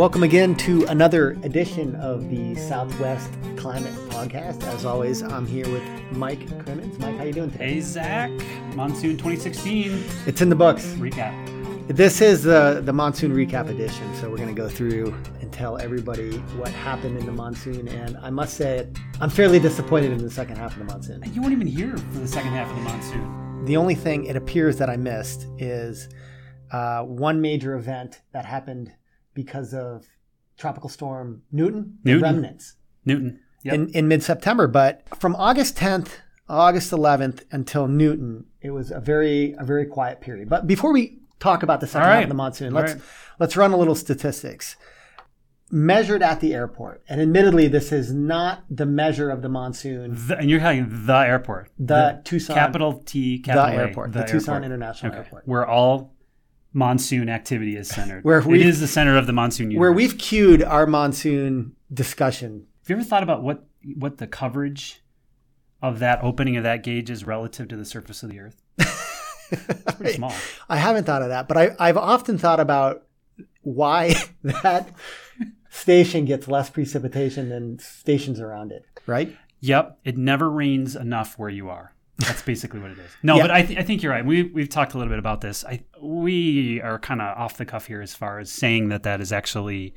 Welcome again to another edition of the Southwest Climate Podcast. As always, I'm here with Mike Crimmins. Mike, how you doing today? Hey Zach, monsoon 2016 It's in the books. recap. This is the the monsoon recap edition, so we're going to go through and tell everybody what happened in the monsoon. And I must say, I'm fairly disappointed in the second half of the monsoon. You weren't even here for the second half of the monsoon. The only thing it appears that I missed is uh, one major event that happened because of tropical storm Newton, the Newton. remnants. Newton. Yep. in, in mid September. But from August 10th, August 11th until Newton, it was a very a very quiet period. But before we talk about the second All half of the monsoon, let's right. let's run a little statistics. Measured at the airport, and admittedly, this is not the measure of the monsoon. The- and you're having the airport. The, Tucson, capital T, the capital A, airport, the, Tucson International Airport, Where all monsoon activity is centered. Where it is the center of the monsoon universe. where we've cued our monsoon discussion. Have you ever thought about what what the coverage of that opening of that gauge is relative to the surface of the Earth? It's pretty small. I haven't thought of that, but I, I've often thought about why that station gets less precipitation than stations around it, right? Yep, it never rains enough where you are. That's basically what it is. No, Yeah. but I, th- I think you're right. We we've talked a little bit about this. I we are kind of off the cuff here as far as saying that that is actually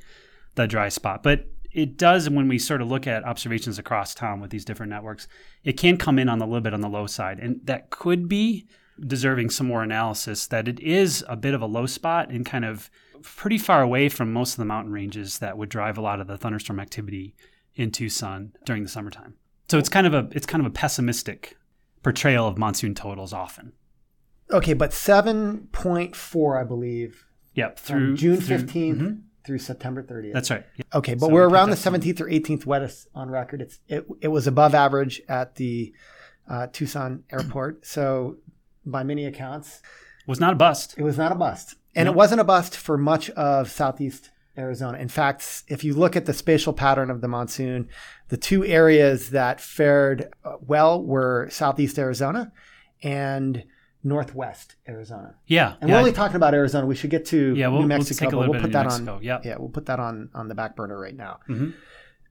the dry spot, but it does when we sort of look at observations across town with these different networks. It can come in on a little bit on the low side, and that could be deserving some more analysis. That it is a bit of a low spot and kind of pretty far away from most of the mountain ranges that would drive a lot of the thunderstorm activity in Tucson during the summertime. So it's kind of a it's kind of a pessimistic portrayal of monsoon totals often. Okay, but 7.4, I believe, Yep, from through June through- 15th Mhm. through September 30th. That's right. Yep. okay, but so we're around the picked up some- 17th or 18th wettest on record. It's it, it was above average at the uh, Tucson airport. So by many accounts, Was not a bust. it was not a bust. And No. it wasn't a bust for much of southeast Arizona. In fact, if you look at the spatial pattern of the monsoon, the two areas that fared uh, well were southeast Arizona and northwest Arizona. Yeah. And yeah. we're only talking about Arizona. We should get to Yeah, we'll- New we'll Mexico. take a but little we'll bit put of that New on. Mexico, yep. Yeah, we'll put that on on the back burner right now. Mhm.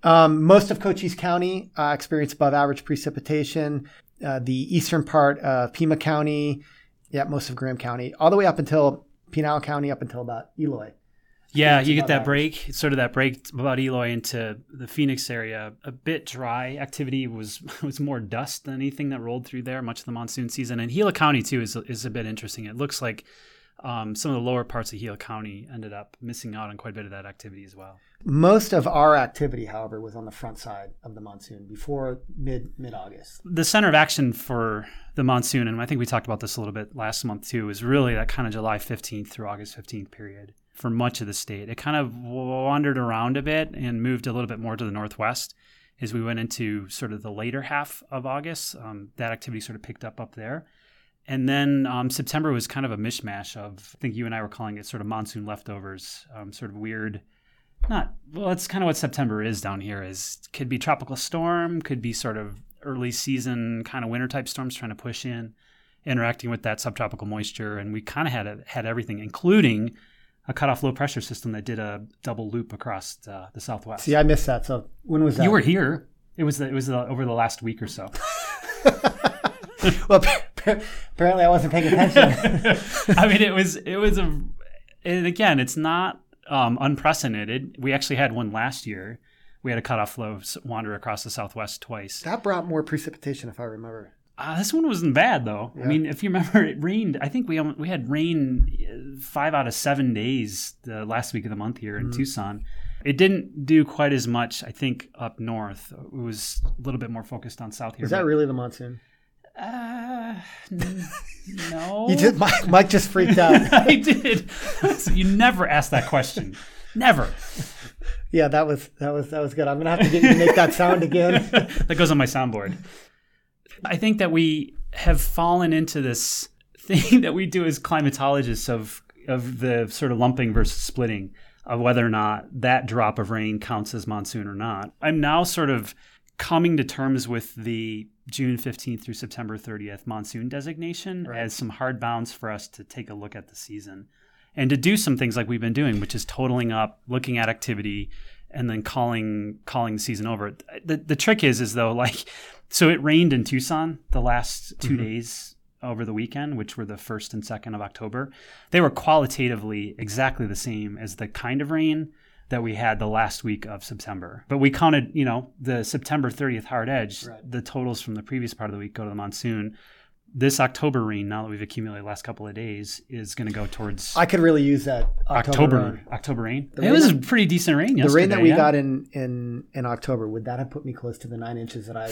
Um, most of Cochise County uh, experienced above average precipitation. Uh, the eastern part of Pima County, yeah, most of Graham County, all the way up until Pinal County, up until about Eloy. Yeah, you get that average. break, sort of that break about Eloy into the Phoenix area. A bit dry activity was was more dust than anything that rolled through there. Much of the monsoon season, and Gila County too is is a bit interesting. It looks like um, some of the lower parts of Gila County ended up missing out on quite a bit of that activity as well. Most of our activity, however, was on the front side of the monsoon before mid mid August. the center of action for the monsoon, and I think we talked about this a little bit last month too, is really that kind of July 15th through August 15th period for much of the state. It kind of wandered around a bit and moved a little bit more to the northwest as we went into sort of the later half of August. Um, that activity sort of picked up up there. And then um, September was kind of a mishmash of, I think you and I were calling it sort of monsoon leftovers, um, sort of weird not well That's kind of what september is down here is could be tropical storm could be sort of early season kind of winter type storms trying to push in interacting with that subtropical moisture and we kind of had a, had everything including a cutoff low pressure system that did a double loop across uh, the southwest See, I missed that. So when was that? you were here it was the, it was the, over the last week or so well, apparently I wasn't paying attention. I mean, it was it was a, and again, it's not um, unprecedented. We actually had one last year. We had a cutoff flow wander across the southwest twice. that brought more precipitation, if I remember. Uh, this one wasn't bad though. Yeah. I mean, if you remember, it rained. I think we we had rain uh, five out of seven days the last week of the month here in Mhm. Tucson. It didn't do quite as much, I think, up north. It was a little bit more focused on south here. Is that really the monsoon? Uh, n- no. You did. Mike, Mike just freaked out. I did. you never ask that question. Never. Yeah, that was that was that was good. I'm gonna have to get you to make that sound again. that goes on my soundboard. I think that we have fallen into this thing that we do as climatologists of of the sort of lumping versus splitting of whether or not that drop of rain counts as monsoon or not. I'm now sort of coming to terms with the June 15th through September 30th monsoon designation Right. as some hard bounds for us to take a look at the season. and to do some things like we've been doing, which is totaling up, looking at activity, and then calling calling the season over. The the trick is is though like so it rained in Tucson the last 2 Mhm. days over the weekend, which were the first and second of October. They were qualitatively exactly the same as the kind of rain that we had the last week of September. But we counted, you know, the September 30th hard edge, Right. the totals from the previous part of the week go to the monsoon. This October rain, now that we've accumulated the last couple of days, is going to go towards I could really use that October. October rain. October rain. The it rain was that- pretty decent rain yesterday. The rain that we yeah. got in, in in October would that have put me close to the nine inches that I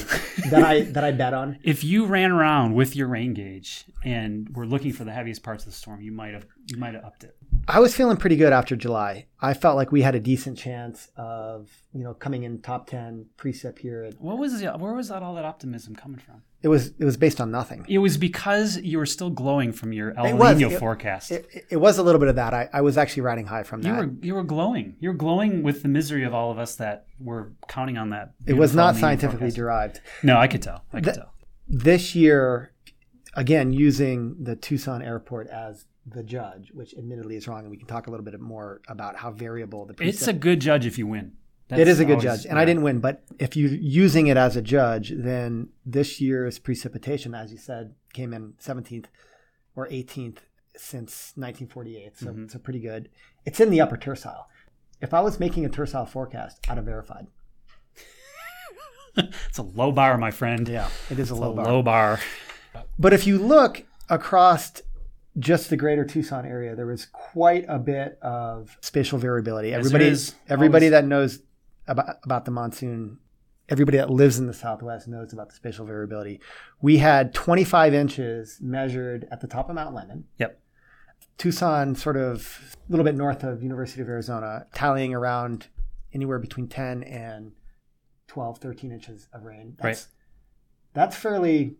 that I that I bet on? If you ran around with your rain gauge and were looking for the heaviest parts of the storm, you might have you might have upped it. I was feeling pretty good after July. I felt like we had a decent chance of you know coming in top ten precip here. At, What was the, where was that all that optimism coming from? it was it was based on nothing. It was because you were still glowing from your El was. Nino It- forecast. It, it- it was a little bit of that. I, I was actually riding high from that. you were you were glowing. You were glowing with the misery of all of us that were counting on that. it was not El scientifically forecast. derived. No, I could tell. I could The- tell. This year, again, using the Tucson airport as the judge, which admittedly is wrong, and we can talk a little bit more about how variable the It's a good judge if you win. it is a good always- judge, and I didn't win. But if you're using it as a judge, then this year's precipitation, as you said, came in 17th or 18th since 1948. So Mhm. it's a pretty good. It's in the upper tercile. If I was making a tercile forecast, I'd have verified. It's a low bar, my friend. Yeah, it is a It's low bar. Low bar. But if you look across just the greater Tucson area, there was quite a bit of spatial variability. Everybody, is. everybody Always. that knows about, about the monsoon, everybody that lives in the Southwest knows about the spatial variability. We had 25 inches measured at the top of Mount Lemmon. Yep. Tucson, sort of a little bit north of University of Arizona, tallying around anywhere between 10 and 12, 13 inches of rain. That's, Right. That's fairly,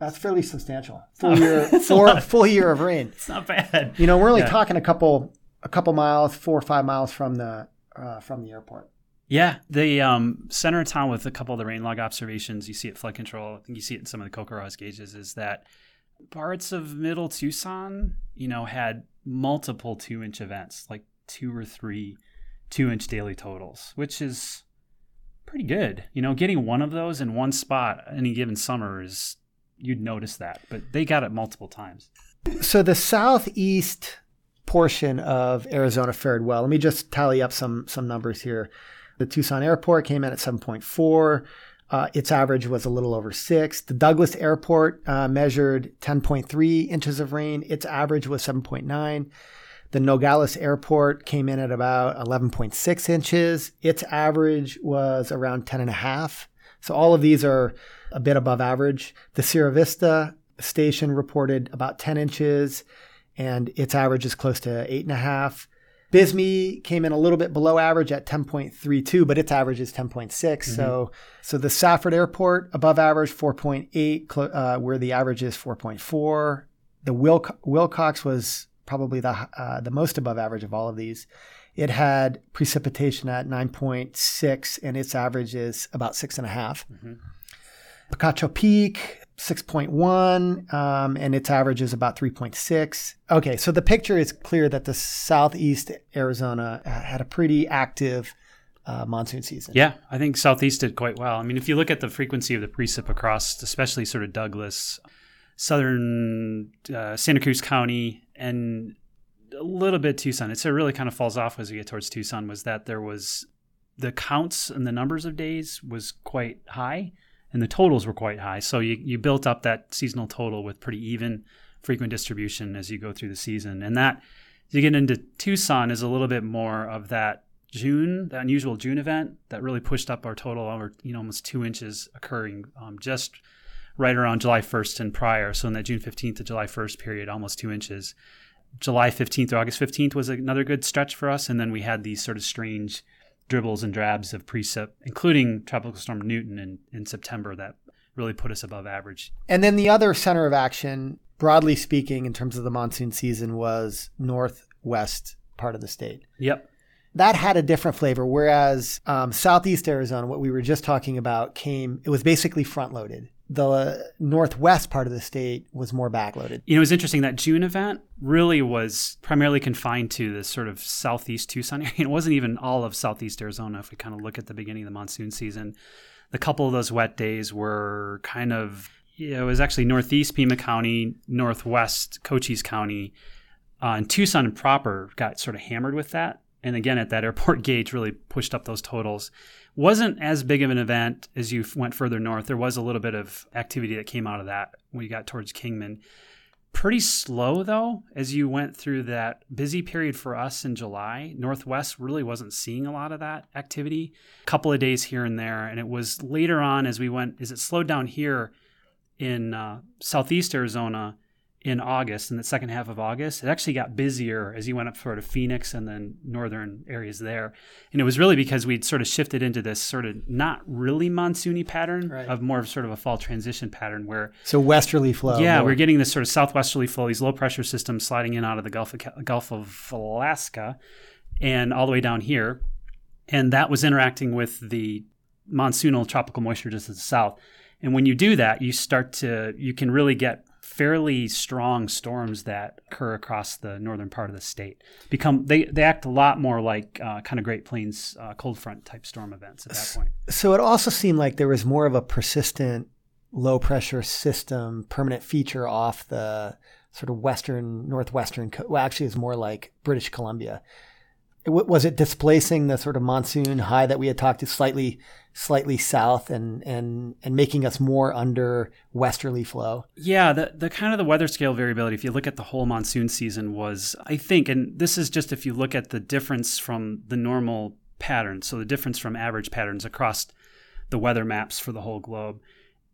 that's fairly substantial. Full Oh, year, four, full year of rain. It's not bad. You know, we're only Yeah. talking a couple, a couple miles, four or five miles from the, uh, from the airport. Yeah, the um, center of town with a couple of the RainLog observations you see at flood control. I think you see it in some of the CoCoRaHS gauges. Is that parts of Middle Tucson, you know, had multiple two-inch events, like two or three two-inch daily totals, which is pretty good. You know, getting one of those in one spot any given summer is you'd notice that, but they got it multiple times. So the southeast portion of Arizona fared well. Let me just tally up some some numbers here. The Tucson airport came in at 7.4. Uh, its average was a little over six. The Douglas airport uh, measured 10.3 inches of rain. Its average was 7.9. The Nogales airport came in at about 11.6 inches. Its average was around 10.5. So all of these are a bit above average. The Sierra Vista station reported about 10 inches, and its average is close to 8.5. Bisbee came in a little bit below average at 10.32, but its average is 10.6. So, so the Safford Airport above average 4.8, cl- uh, where the average is 4.4. The Wilco- Willcox was probably the uh, the most above average of all of these. It had precipitation at 9.6, and its average is about six and a half. Mhm. Picacho Peak, 6.1, um, and its average is about 3.6. Okay, so the picture is clear that the southeast Arizona uh, had a pretty active uh, monsoon season. Yeah, I think Southeast did quite well. I mean, if you look at the frequency of the precip across, especially sort of Douglas, southern uh, Santa Cruz County, and a little bit Tucson, it's, it really kind of falls off as we get towards Tucson, was that there was the counts and the numbers of days was quite high, and the totals were quite high. So you, you built up that seasonal total with pretty even frequent distribution as you go through the season. And that, you get into Tucson, is a little bit more of that June, the unusual June event that really pushed up our total over, you know, almost two inches occurring um, just right around July 1st and prior. So in that June 15th to July 1st period, almost two inches. July 15th or August 15th was another good stretch for us. And then we had these sort of strange dribbles and drabs of precip, including Tropical Storm Newton in, in September that really put us above average. And then the other center of action, broadly speaking, in terms of the monsoon season, was northwest part of the state. Yep. that had a different flavor. Whereas um, Southeast Arizona, what we were just talking about, came, it was basically front loaded. The northwest part of the state was more backloaded. You know, it was interesting that June event really was primarily confined to the sort of southeast Tucson area. It wasn't even all of southeast Arizona. If we kind of look at the beginning of the monsoon season, the couple of those wet days were kind of, you know, it was actually northeast Pima County, northwest Cochise County, uh, and Tucson proper got sort of hammered with that. And again, at that airport gauge, really pushed up those totals wasn't as big of an event as you went further north. There was a little bit of activity that came out of that when you got towards Kingman. Pretty slow though, as you went through that busy period for us in July. Northwest really wasn't seeing a lot of that activity. A couple of days here and there, and it was later on as we went. As it slowed down here in uh, southeast Arizona, in August, in the second half of August, it actually got busier as you went up sort of Phoenix and then northern areas there. And it was really because we'd sort of shifted into this sort of not really monsoony pattern right. of more of sort of a fall transition pattern where. So westerly flow. Yeah, more. we're getting this sort of southwesterly flow, these low pressure systems sliding in out of the Gulf of, Gulf of Alaska and all the way down here. And that was interacting with the monsoonal tropical moisture just to the south. And when you do that, you start to, you can really get fairly strong storms that occur across the northern part of the state become they, they act a lot more like uh, kind of Great Plains uh, cold front type storm events at that point. So it also seemed like there was more of a persistent low pressure system permanent feature off the sort of western northwestern. Well, actually, it's more like British Columbia was it displacing the sort of monsoon high that we had talked to slightly slightly south and and and making us more under westerly flow? Yeah the the kind of the weather scale variability if you look at the whole monsoon season was i think and this is just if you look at the difference from the normal pattern so the difference from average patterns across the weather maps for the whole globe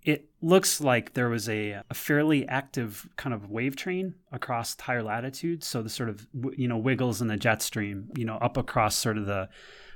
it looks like there was a, a, fairly active kind of wave train across higher latitudes. So the sort of you know wiggles in the jet stream, you know, up across sort of the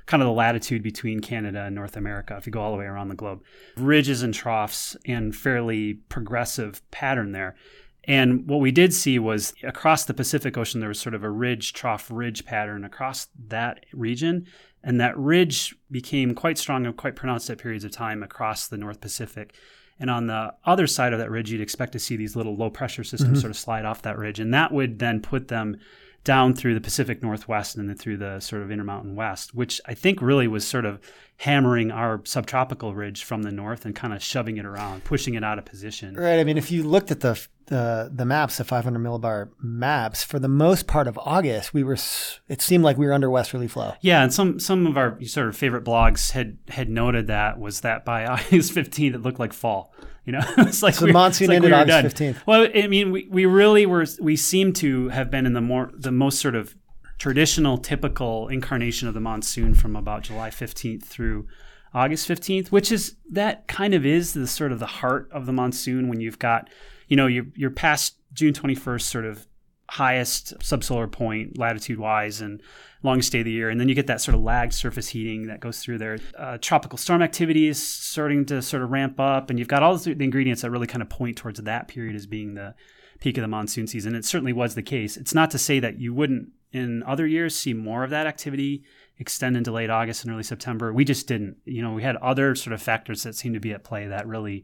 kind of the latitude between Canada and North America. If you go all the way around the globe, ridges and troughs, and fairly progressive pattern there. And what we did see was across the Pacific Ocean, there was sort of a ridge trough ridge pattern across that region. And that ridge became quite strong and quite pronounced at periods of time across the North Pacific. And on the other side of that ridge, you'd expect to see these little low pressure systems mm-hmm. sort of slide off that ridge. And that would then put them down through the Pacific Northwest and then through the sort of Intermountain West, which I think really was sort of hammering our subtropical ridge from the north and kind of shoving it around, pushing it out of position. Right. I mean, if you looked at the the, the maps, the 500 millibar maps, for the most part of August, we were. It seemed like we were under westerly flow. Yeah, and some some of our sort of favorite blogs had had noted that was that by August 15th, it looked like fall. You know, it's like so the monsoon like ended we August 15th. Well, I mean, we, we really were. We seem to have been in the more the most sort of traditional, typical incarnation of the monsoon from about July 15th through August 15th, which is that kind of is the sort of the heart of the monsoon when you've got you know, you're, you're past June 21st, sort of highest subsolar point latitude wise and longest day of the year. And then you get that sort of lagged surface heating that goes through there. Uh, tropical storm activity is starting to sort of ramp up, and you've got all the ingredients that really kind of point towards that period as being the peak of the monsoon season. It certainly was the case. It's not to say that you wouldn't in other years see more of that activity extend into late August and early September. We just didn't. You know, we had other sort of factors that seemed to be at play that really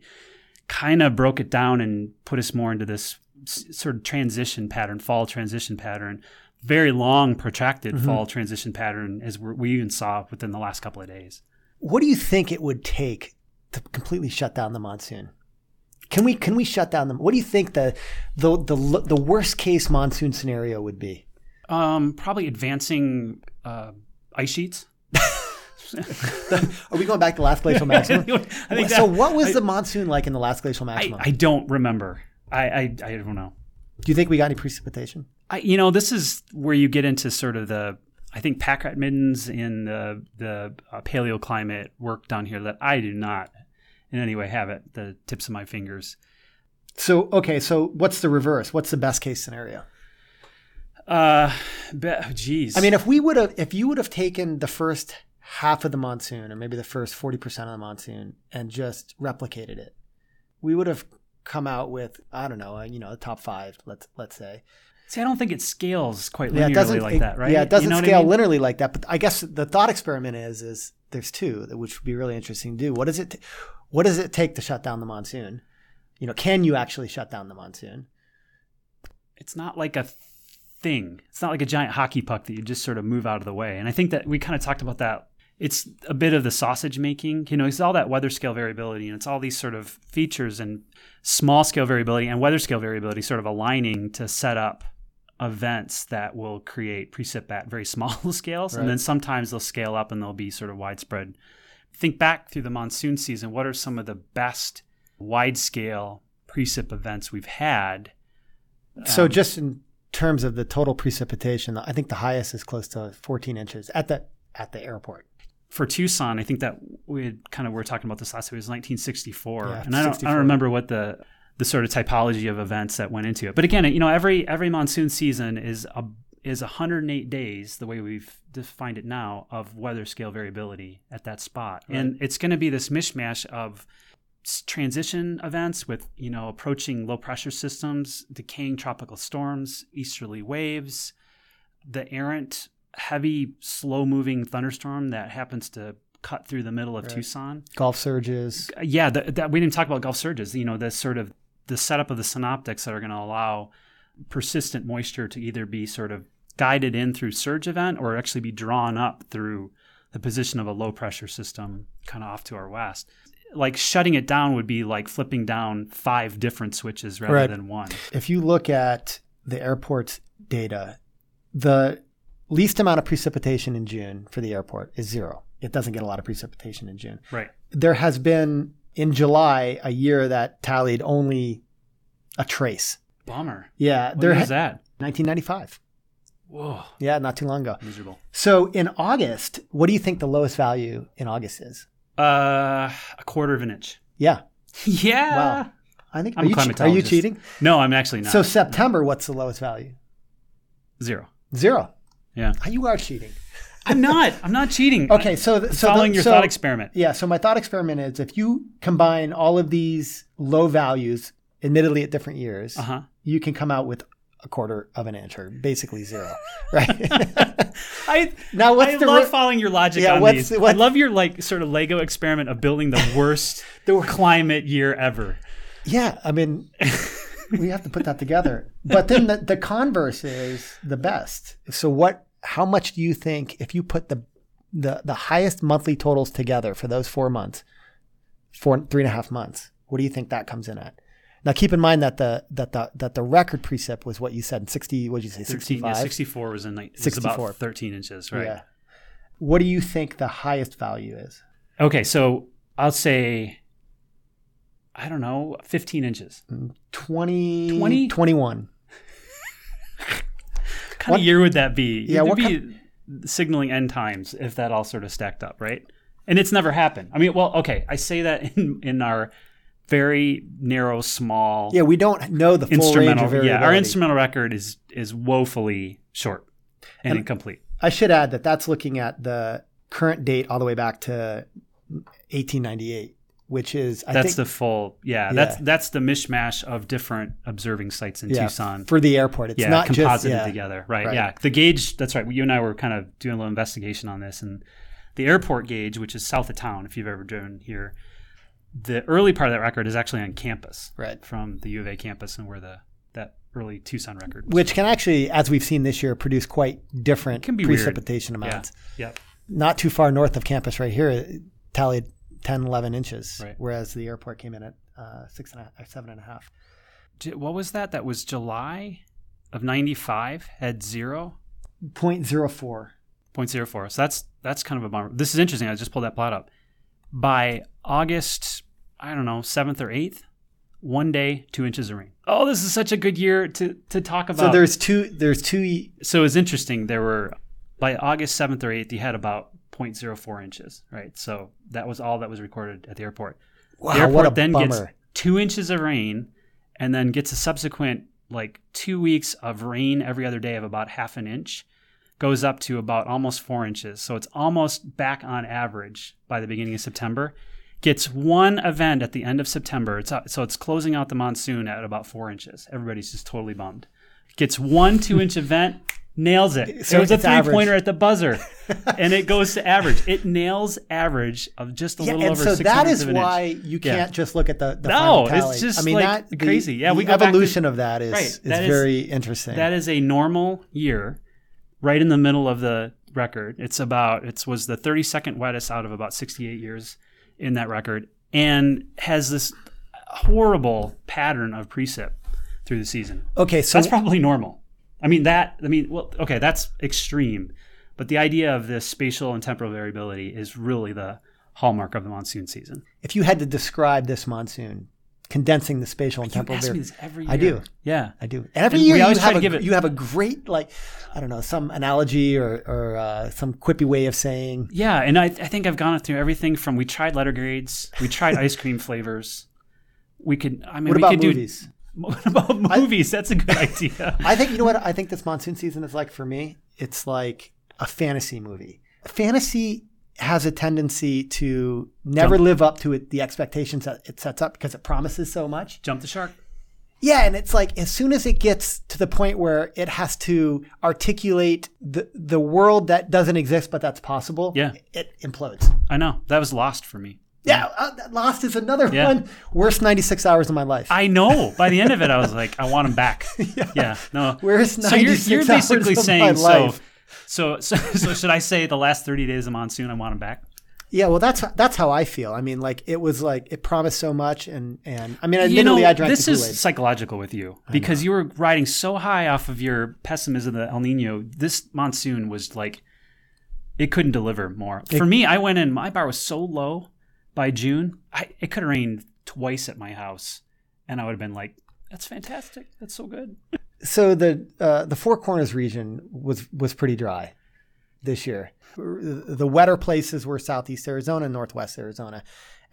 kind of broke it down and put us more into this sort of transition pattern, fall transition pattern, very long, protracted mm-hmm. fall transition pattern, as we even saw within the last couple of days. What do you think it would take to completely shut down the monsoon? Can we can we shut down the? What do you think the the the, the worst case monsoon scenario would be? Um, probably advancing uh, ice sheets. Are we going back to last glacial maximum? I think so. That, what was I, the monsoon like in the last glacial maximum? I, I don't remember. I, I, I don't know. Do you think we got any precipitation? I, you know, this is where you get into sort of the I think pack rat middens in the the uh, paleoclimate work down here that I do not in any way have at the tips of my fingers. So okay, so what's the reverse? What's the best case scenario? Uh, geez. I mean, if we would have, if you would have taken the first half of the monsoon or maybe the first 40% of the monsoon and just replicated it, we would have come out with, I don't know, uh, you know, the top five, let's, let's say. See, I don't think it scales quite linearly yeah, it doesn't, like it, that, right? Yeah, it doesn't you know scale I mean? linearly like that. But I guess the thought experiment is, is there's two, which would be really interesting to do. What does it, t- what does it take to shut down the monsoon? You know, can you actually shut down the monsoon? It's not like a thing. It's not like a giant hockey puck that you just sort of move out of the way. And I think that we kind of talked about that. It's a bit of the sausage making. You know, it's all that weather scale variability and it's all these sort of features and small scale variability and weather scale variability sort of aligning to set up events that will create precip at very small scales. Right. And then sometimes they'll scale up and they'll be sort of widespread. Think back through the monsoon season. What are some of the best wide scale precip events we've had? So Um, just in terms of the total precipitation, I think the highest is close to 14 inches at the at the airport. For Tucson, I think that we had kind of we were talking about this last week. It was 1964, Yeah, and I don't, I don't remember what the the sort of typology of events that went into it. But again, you know, every every monsoon season is a is 108 days, the way we've defined it now, of weather scale variability at that spot, and it's going to be this mishmash of transition events with you know approaching low pressure systems, decaying tropical storms, easterly waves, the errant heavy, slow moving thunderstorm that happens to cut through the middle of Right. Tucson. Gulf surges. Yeah, the, that we didn't talk about Gulf surges. You know, the sort of the setup of the synoptics that are going to allow persistent moisture to either be sort of guided in through surge event or actually be drawn up through the position of a low pressure system kind of off to our west. Like shutting it down would be like flipping down five different switches rather Right. than one. If you look at the airport's data, the least amount of precipitation in June for the airport is zero. It doesn't get a lot of precipitation in June. Right. There has been in July a year that tallied only a trace. Bummer. Yeah, What there is that? 1995. Whoa. Yeah, not too long ago. Miserable. So in August, what do you think the lowest value in August is? Uh, a quarter of an inch. Yeah, Yeah. Wow. I think. I'm are, a you che- are you cheating? No, I'm actually not. So September, what's the lowest value? zero. Zero. Yeah. Ah, You are cheating. I'm not. I'm not cheating. Okay, so th- so the- following your so- thought experiment. Yeah. So my thought experiment is if you combine all of these low values, admittedly at different years, Uh huh. you can come out with a quarter of an inch or basically zero, right? I now, what's I the love re- following your logic Yeah, on what's- these. I love your like sort of Lego experiment of building the worst The- climate year ever. Yeah, I mean, we have to put that together. But then the, the converse is the best. So what? How much do you think if you put the the the highest monthly totals together for those four months, four three and a half months? What do you think that comes in at? Now, keep in mind that the that the that the record precip was what you said sixty. What did you say? 13, yeah, Sixty-four was in night. Was 64. about 13 inches, right? Yeah. What do you think the highest value is? Okay, so I'll say, I don't know, 15 inches. Mm, 20, 20? 21. What kind What- of year would that be? Yeah, It'd what be signaling end times if that all sort of stacked up, right? And it's never happened. I mean, well, okay, I say that in in our very narrow, small Yeah, we don't know the full range of variability. Yeah, our instrumental record is is woefully short and, And- incomplete. I should add that that's looking at the current date all the way back to 1898, which is I That's think the full. Yeah, Yeah. that's that's the mishmash of different observing sites in yeah, Tucson. for the airport. It's yeah, not just composited yeah, together. Right, Right. Yeah. The gauge, that's right. You and I were kind of doing a little investigation on this. And the airport gauge, which is south of town, if you've ever driven here, the early part of that record is actually on campus right. from the U of A campus and where the that early Tucson record was. Which can actually, as we've seen this year, produce quite different Can be weird. precipitation yeah. amounts. Yep. Not too far north of campus, right here, tallied 10, 11 inches, Right. whereas the airport came in at uh, six and a, uh, seven and a half. J- What was that? That was July of 95 had zero. 0.04. 0.04. So that's that's kind of a bummer. This is interesting. I just pulled that plot up. By August, I don't know, seventh or eighth, one day, two inches of rain. Oh, this is such a good year to to talk about. So there's two. There's two. so it's interesting. There were by August seventh or eighth, you had about 0.04 inches, right? So that was all that was recorded at the airport. Wow, the airport then bummer. gets two inches of rain, and then gets a subsequent like two weeks of rain every other day of about half an inch, goes up to about almost four inches. So it's almost back on average by the beginning of September. Gets one event at the end of September. It's uh, so it's closing out the monsoon at about four inches. Everybody's just totally bummed. Gets one two inch event, nails it. So it was a three average. pointer at the buzzer, and it goes to average. It nails average of just a Yeah, little and over so six that of an inch. why you can't just look at the, the No, final it's just, I mean, like, that the- crazy. Yeah, the we go back to- evolution of that is Right, is that is- very interesting. That is a normal year, right in the middle of the record. It's about it was the 32nd wettest out of about 68 years in that record, and has this horrible pattern of precip through the season. okay, so That's probably normal. I mean that. I mean, well, okay, that's extreme, but the idea of this spatial and temporal variability is really the hallmark of the monsoon season. if you had to describe this monsoon, condensing the spatial and You temporal variability, this every year. I do. Yeah. I do. Every And year you have a give it- you have a great like I don't know some analogy or or uh, some quippy way of saying Yeah, and I, I think I've gone through everything from we tried letter grades, we tried ice cream flavors. We could, I mean, what we about could movies. do about movies. That's a good idea. I think you know what I think this monsoon season is like for me. It's like a fantasy movie. Fantasy has a tendency to never Jump. live up to it, the expectations that it sets up because it promises so much. Jump the shark. Yeah, and it's like as soon as it gets to the point where it has to articulate the the world that doesn't exist but that's possible, Yeah. it implodes. I know that was lost for me. Yeah, uh, Lost is another Yeah. one. Worst 96 hours of my life. I know. By the end of it, I was like, I want him back. yeah. no. Worst So you're, 96 you're basically saying so, so. So so should I say the last thirty days of monsoon? I want him back. Yeah, well, that's that's how I feel. I mean, like it was like it promised so much, and and I mean, you admittedly, know, I drank this is psychological with you because you were riding so high off of your pessimism of the El Nino. This monsoon was like, it couldn't deliver more. For me, I went in, my bar was so low by June, I, it could have rained twice at my house. And I would have been like, that's fantastic. That's so good. So the uh, the Four Corners region was was pretty dry this year. The wetter places were southeast Arizona, and northwest Arizona,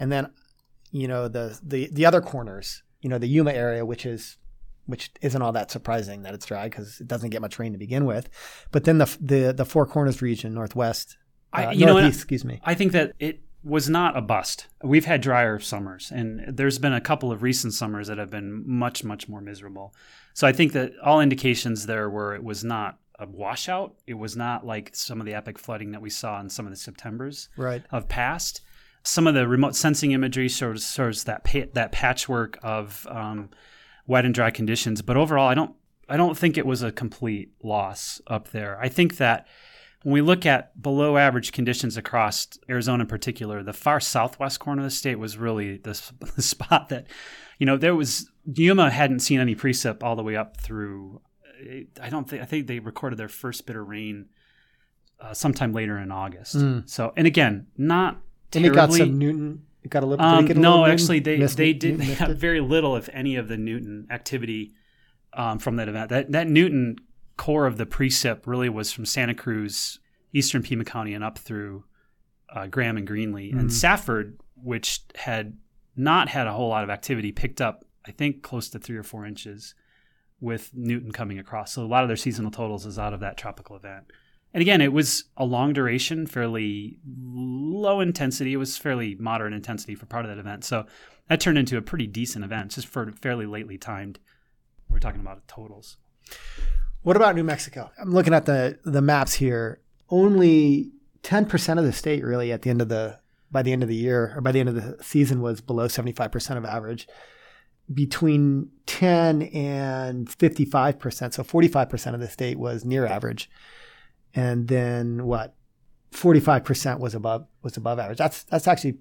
and then you know the the the other corners, you know the Yuma area, which is which isn't all that surprising that it's dry because it doesn't get much rain to begin with. But then the the the Four Corners region, northwest, I- uh, you know excuse me. I think that it was not a bust. We've had drier summers, and there's been a couple of recent summers that have been much, much more miserable. So I think that all indications there were it was not a washout. It was not like some of the epic flooding that we saw in some of the Septembers Right. of past. Some of the remote sensing imagery shows, shows that pa- that patchwork of um, wet and dry conditions, but overall, I don't I don't think it was a complete loss up there. I think that when we look at below average conditions across Arizona in particular, the far southwest corner of the state was really the, the spot that, you know, there was Yuma hadn't seen any precip all the way up through. I don't think I think they recorded their first bit of rain uh, sometime later in August. So, and again, not And it terribly. got some Newton. It got a little. Um, a no, little Newton? actually, they Missed they did. They have very little, if any, of the Newton activity um, from that event. That that Newton core of the precip really was from Santa Cruz, eastern Pima County, and up through uh, Graham and Greenlee, Mm-hmm. and Safford, which had not had a whole lot of activity, picked up I think close to three or four inches with Newton coming across. So a lot of their seasonal totals is out of that tropical event. And again, it was a long duration, fairly low intensity. It was fairly moderate intensity for part of that event. So that turned into a pretty decent event, just for fairly lately timed. We're talking about totals. What about New Mexico? I'm looking at the the maps here. Only 10% of the state really at the end of the by the end of the year or by the end of the season was below 75% of average. Between 10 and 55%, so 45% of the state was near average. And then what? 45% was above was above average. That's that's actually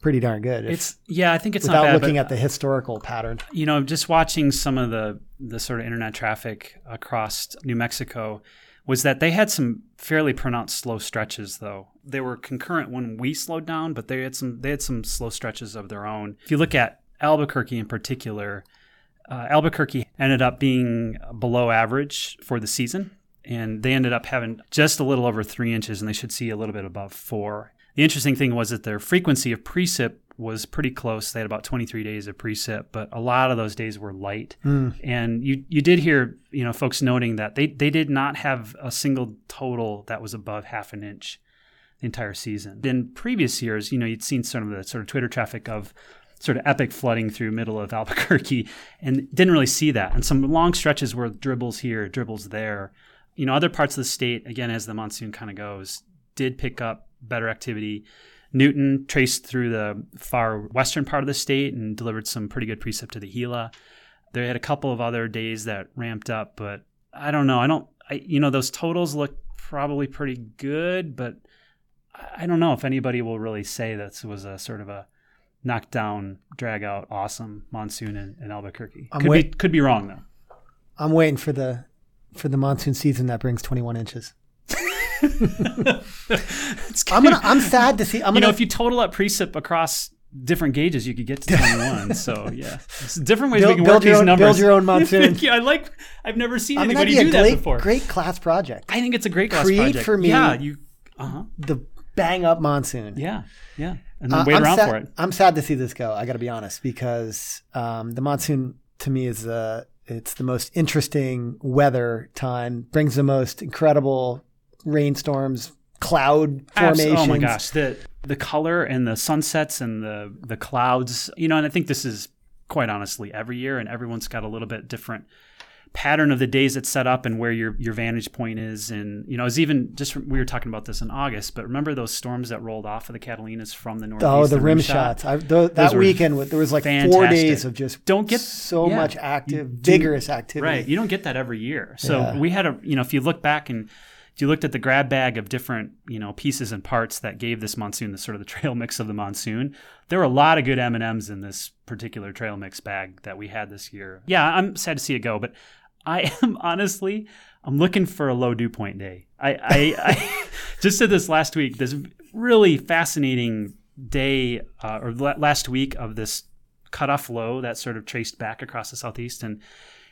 pretty darn good. if- It's yeah, I think it's without not bad. looking but, at the historical pattern. you know, just watching some of the the sort of internet traffic across New Mexico was that they had some fairly pronounced slow stretches though. They were concurrent when we slowed down, but they had some they had some slow stretches of their own. If you look at Albuquerque in particular, uh, Albuquerque ended up being below average for the season, and they ended up having just a little over three inches, and they should see a little bit above four. The interesting thing was that their frequency of precip was pretty close. They had about 23 days of precip, but a lot of those days were light. Hmm. And you you did hear you know folks noting that they they did not have a single total that was above half an inch the entire season. In previous years, you know, you'd seen some of the sort of Twitter traffic of sort of epic flooding through middle of Albuquerque and didn't really see that. And some long stretches were dribbles here, dribbles there. you know, other parts of the state, again, as the monsoon kind of goes, did pick up better activity. Newton traced through the far western part of the state and delivered some pretty good precip to the Gila. They had a couple of other days that ramped up, but I don't know. I don't, I, you know, those totals look probably pretty good, but I don't know if anybody will really say this was a sort of a knockdown, drag out, awesome monsoon in, in Albuquerque. I'm could wait- be could be wrong though. I'm waiting for the for the monsoon season that brings 21 inches. It's I'm gonna. I'm sad to see. I'm you gonna. know, if you total up precip across different gauges, you could get to 21. so yeah, it's different ways we build, can build work these own, numbers. build your own monsoon. yeah, I like. I've never seen I mean, anybody do a that great, before. great class project. I think it's a great class Create project for me- Yeah, you. Uh huh. The bang up monsoon. Yeah, yeah, and then Uh, wait I'm around sad, for it. I'm sad to see this go. I got to be honest because um, the monsoon to me is uh, it's the most interesting weather time. Brings the most incredible rainstorms, cloud formations. Oh my gosh, the the color and the sunsets and the the clouds. You know, and I think this is quite honestly every year, and everyone's got a little bit different pattern of the days it's set up and where your your vantage point is. And you know, it's even just we were talking about this in August, but remember those storms that rolled off of the Catalinas from the northeast. Oh, the rim shots! I, th- that weekend, there was like four days of just Don't get- so yeah. much active, vigorous activity. Right. You don't get that every year. So Yeah. we had a, you know, if you look back and you looked at the grab bag of different, you know, pieces and parts that gave this monsoon the sort of the trail mix of the monsoon, there were a lot of good M and M's in this particular trail mix bag that we had this year. Yeah, I'm sad to see it go, but I am honestly, I'm looking for a low dew point day. I, I, I just said this last week. This really fascinating day uh, or last week of this cutoff low that sort of traced back across the southeast and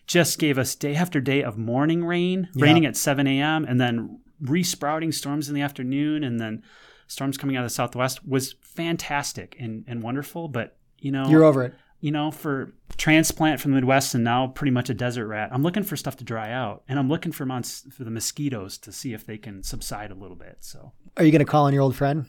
just gave us day after day of morning rain, Yeah. raining at 7 a.m., and then resprouting storms in the afternoon, and then storms coming out of the southwest was fantastic and, and wonderful. But, you know, You're over it. you know, for transplant from the Midwest and now pretty much a desert rat, I'm looking for stuff to dry out, and I'm looking for months for the mosquitoes to see if they can subside a little bit. So Are you going to call on your old friend,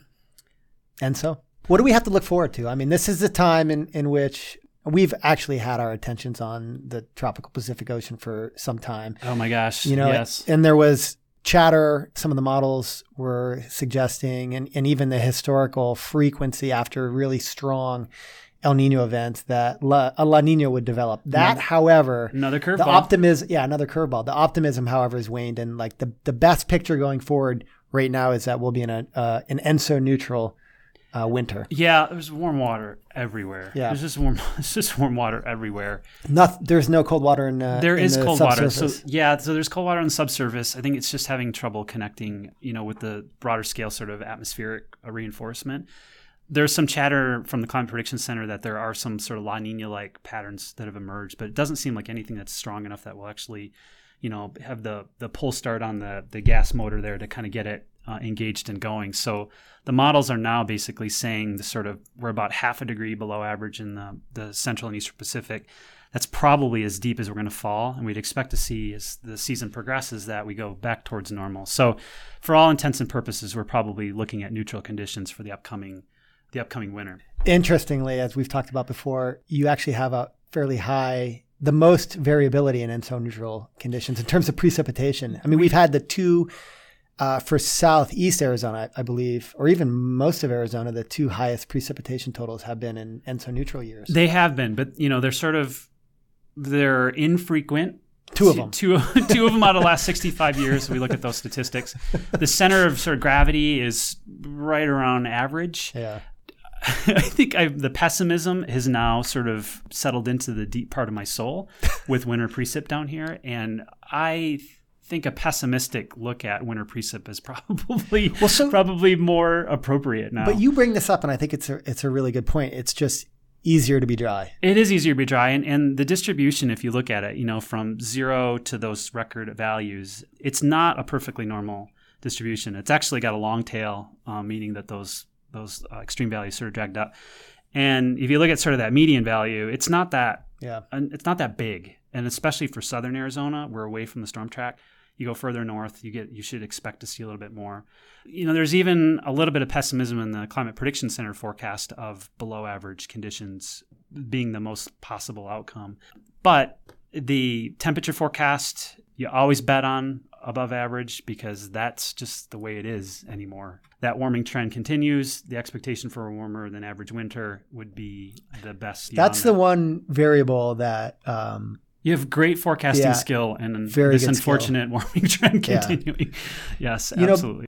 And so? What do we have to look forward to? I mean, this is the time in, in which we've actually had our attentions on the tropical Pacific Ocean for some time. Oh my gosh. You know, yes. and there was chatter, some of the models were suggesting, and, and even the historical frequency after really strong El Nino events that La, a La Nina would develop. That, however, Another the optimism, yeah, another curveball. The optimism, however, has waned, and like the the best picture going forward right now is that we'll be in a uh, an ENSO neutral uh, winter. yeah, there's warm water everywhere. Yeah. There's just warm it's just warm water everywhere. Not, there's no cold water in uh, There in is cold water. So yeah, so there's cold water on the subsurface. I think it's just having trouble connecting, you know, with the broader scale sort of atmospheric reinforcement. There's some chatter from the Climate Prediction Center that there are some sort of La Nina like patterns that have emerged, but it doesn't seem like anything that's strong enough that will actually, you know, have the the pull start on the the gas motor there to kind of get it uh, engaged and going. So the models are now basically saying the sort of we're about half a degree below average in the the central and eastern Pacific that's probably as deep as we're going to fall. And we'd expect to see as the season progresses that we go back towards normal. So, for all intents and purposes, we're probably looking at neutral conditions for the upcoming the upcoming winter. Interestingly, as we've talked about before, you actually have a fairly high, the most variability in ENSO neutral conditions in terms of precipitation. I mean, we've had the two uh, for southeast Arizona, I, I believe, or even most of Arizona, the two highest precipitation totals have been in ENSO neutral years. They have been, but you know they're sort of they're infrequent. Two of them. Two, two of them out of the last 65 years. We look at those statistics. The center of sort of gravity is right around average. Yeah. I think I, the pessimism has now sort of settled into the deep part of my soul with winter precip down here, and I think a pessimistic look at winter precip is probably Well, so- probably more appropriate now. But you bring this up, and I think it's a it's a really good point. It's just easier to be dry. It is easier to be dry, and, and the distribution, if you look at it, you know, from zero to those record values, it's not a perfectly normal distribution. It's actually got a long tail, uh, meaning that those those uh, extreme values sort of dragged up. And if you look at sort of that median value, it's not that Yeah. it's not that big, and especially for southern Arizona, we're away from the storm track. You go further north, you get you should expect to see a little bit more. You know, there's even a little bit of pessimism in the Climate Prediction Center forecast of below average conditions being the most possible outcome. But the temperature forecast, you always bet on above average because that's just the way it is anymore. That warming trend continues. The expectation for a warmer than average winter would be the best. That's the that. one variable that um, you have great forecasting Yeah. skill and Very this unfortunate warming trend Yeah. continuing. Yes, You know- absolutely.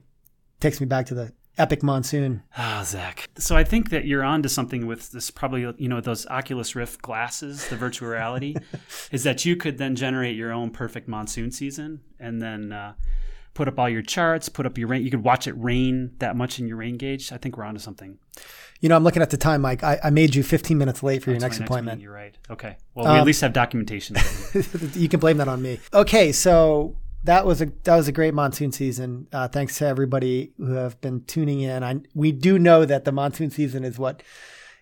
takes me back to the epic monsoon. Ah, Zach. So I think that you're onto something with this. Probably, you know, those Oculus Rift glasses, the virtual reality, is that you could then generate your own perfect monsoon season, and then uh, put up all your charts, put up your rain. You could watch it rain that much in your rain gauge. I think we're onto something. You know, I'm looking at the time, Mike. I, I made you 15 minutes late for your That's next appointment. meeting. You're right. Okay. Well, we Um, at least have documentation. you can blame that on me. Okay, so that was a that was a great monsoon season. Uh, thanks to everybody who have been tuning in. I, we do know that the monsoon season is what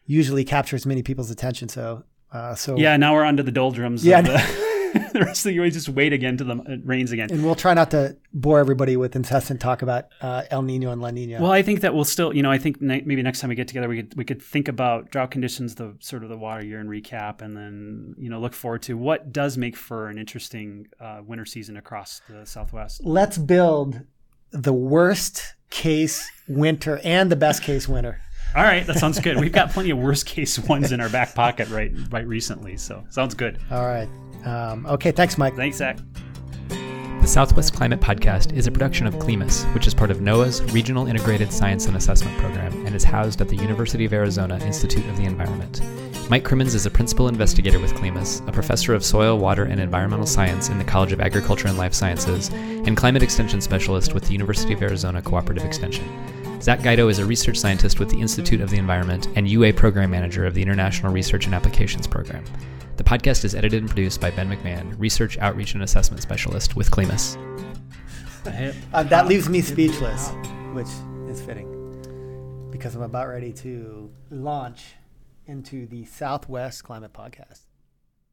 usually captures many people's attention. So, uh, so yeah. Now we're onto the doldrums. Yeah. The, rest of the year, just wait again till the it rains again. and we'll try not to bore everybody with incessant talk about uh, El Nino and La Nina. Well, I think that we'll still, you know, I think ne- maybe next time we get together, we could we could think about drought conditions, the sort of the water year and recap, and then you know look forward to what does make for an interesting uh, winter season across the Southwest. Let's build the worst case winter and the best case winter. All right, that sounds good. We've got plenty of worst case ones in our back pocket right right recently, so sounds good. All right. Um, okay. Thanks, Mike. Thanks, Zach. The Southwest Climate Podcast is a production of CLIMAS, which is part of NOAA's Regional Integrated Science and Assessment Program and is housed at the University of Arizona Institute of the Environment. Mike Crimmins is a principal investigator with CLIMAS, a professor of soil, water, and environmental science in the College of Agriculture and Life Sciences, and climate extension specialist with the University of Arizona Cooperative Extension. Zach Guido is a research scientist with the Institute of the Environment and UA program manager of the International Research and Applications Program. The podcast is edited and produced by Ben McMahon, Research, Outreach, and Assessment Specialist with CLIMAS. Uh, that leaves me speechless, which is fitting because I'm about ready to launch into the Southwest Climate Podcast.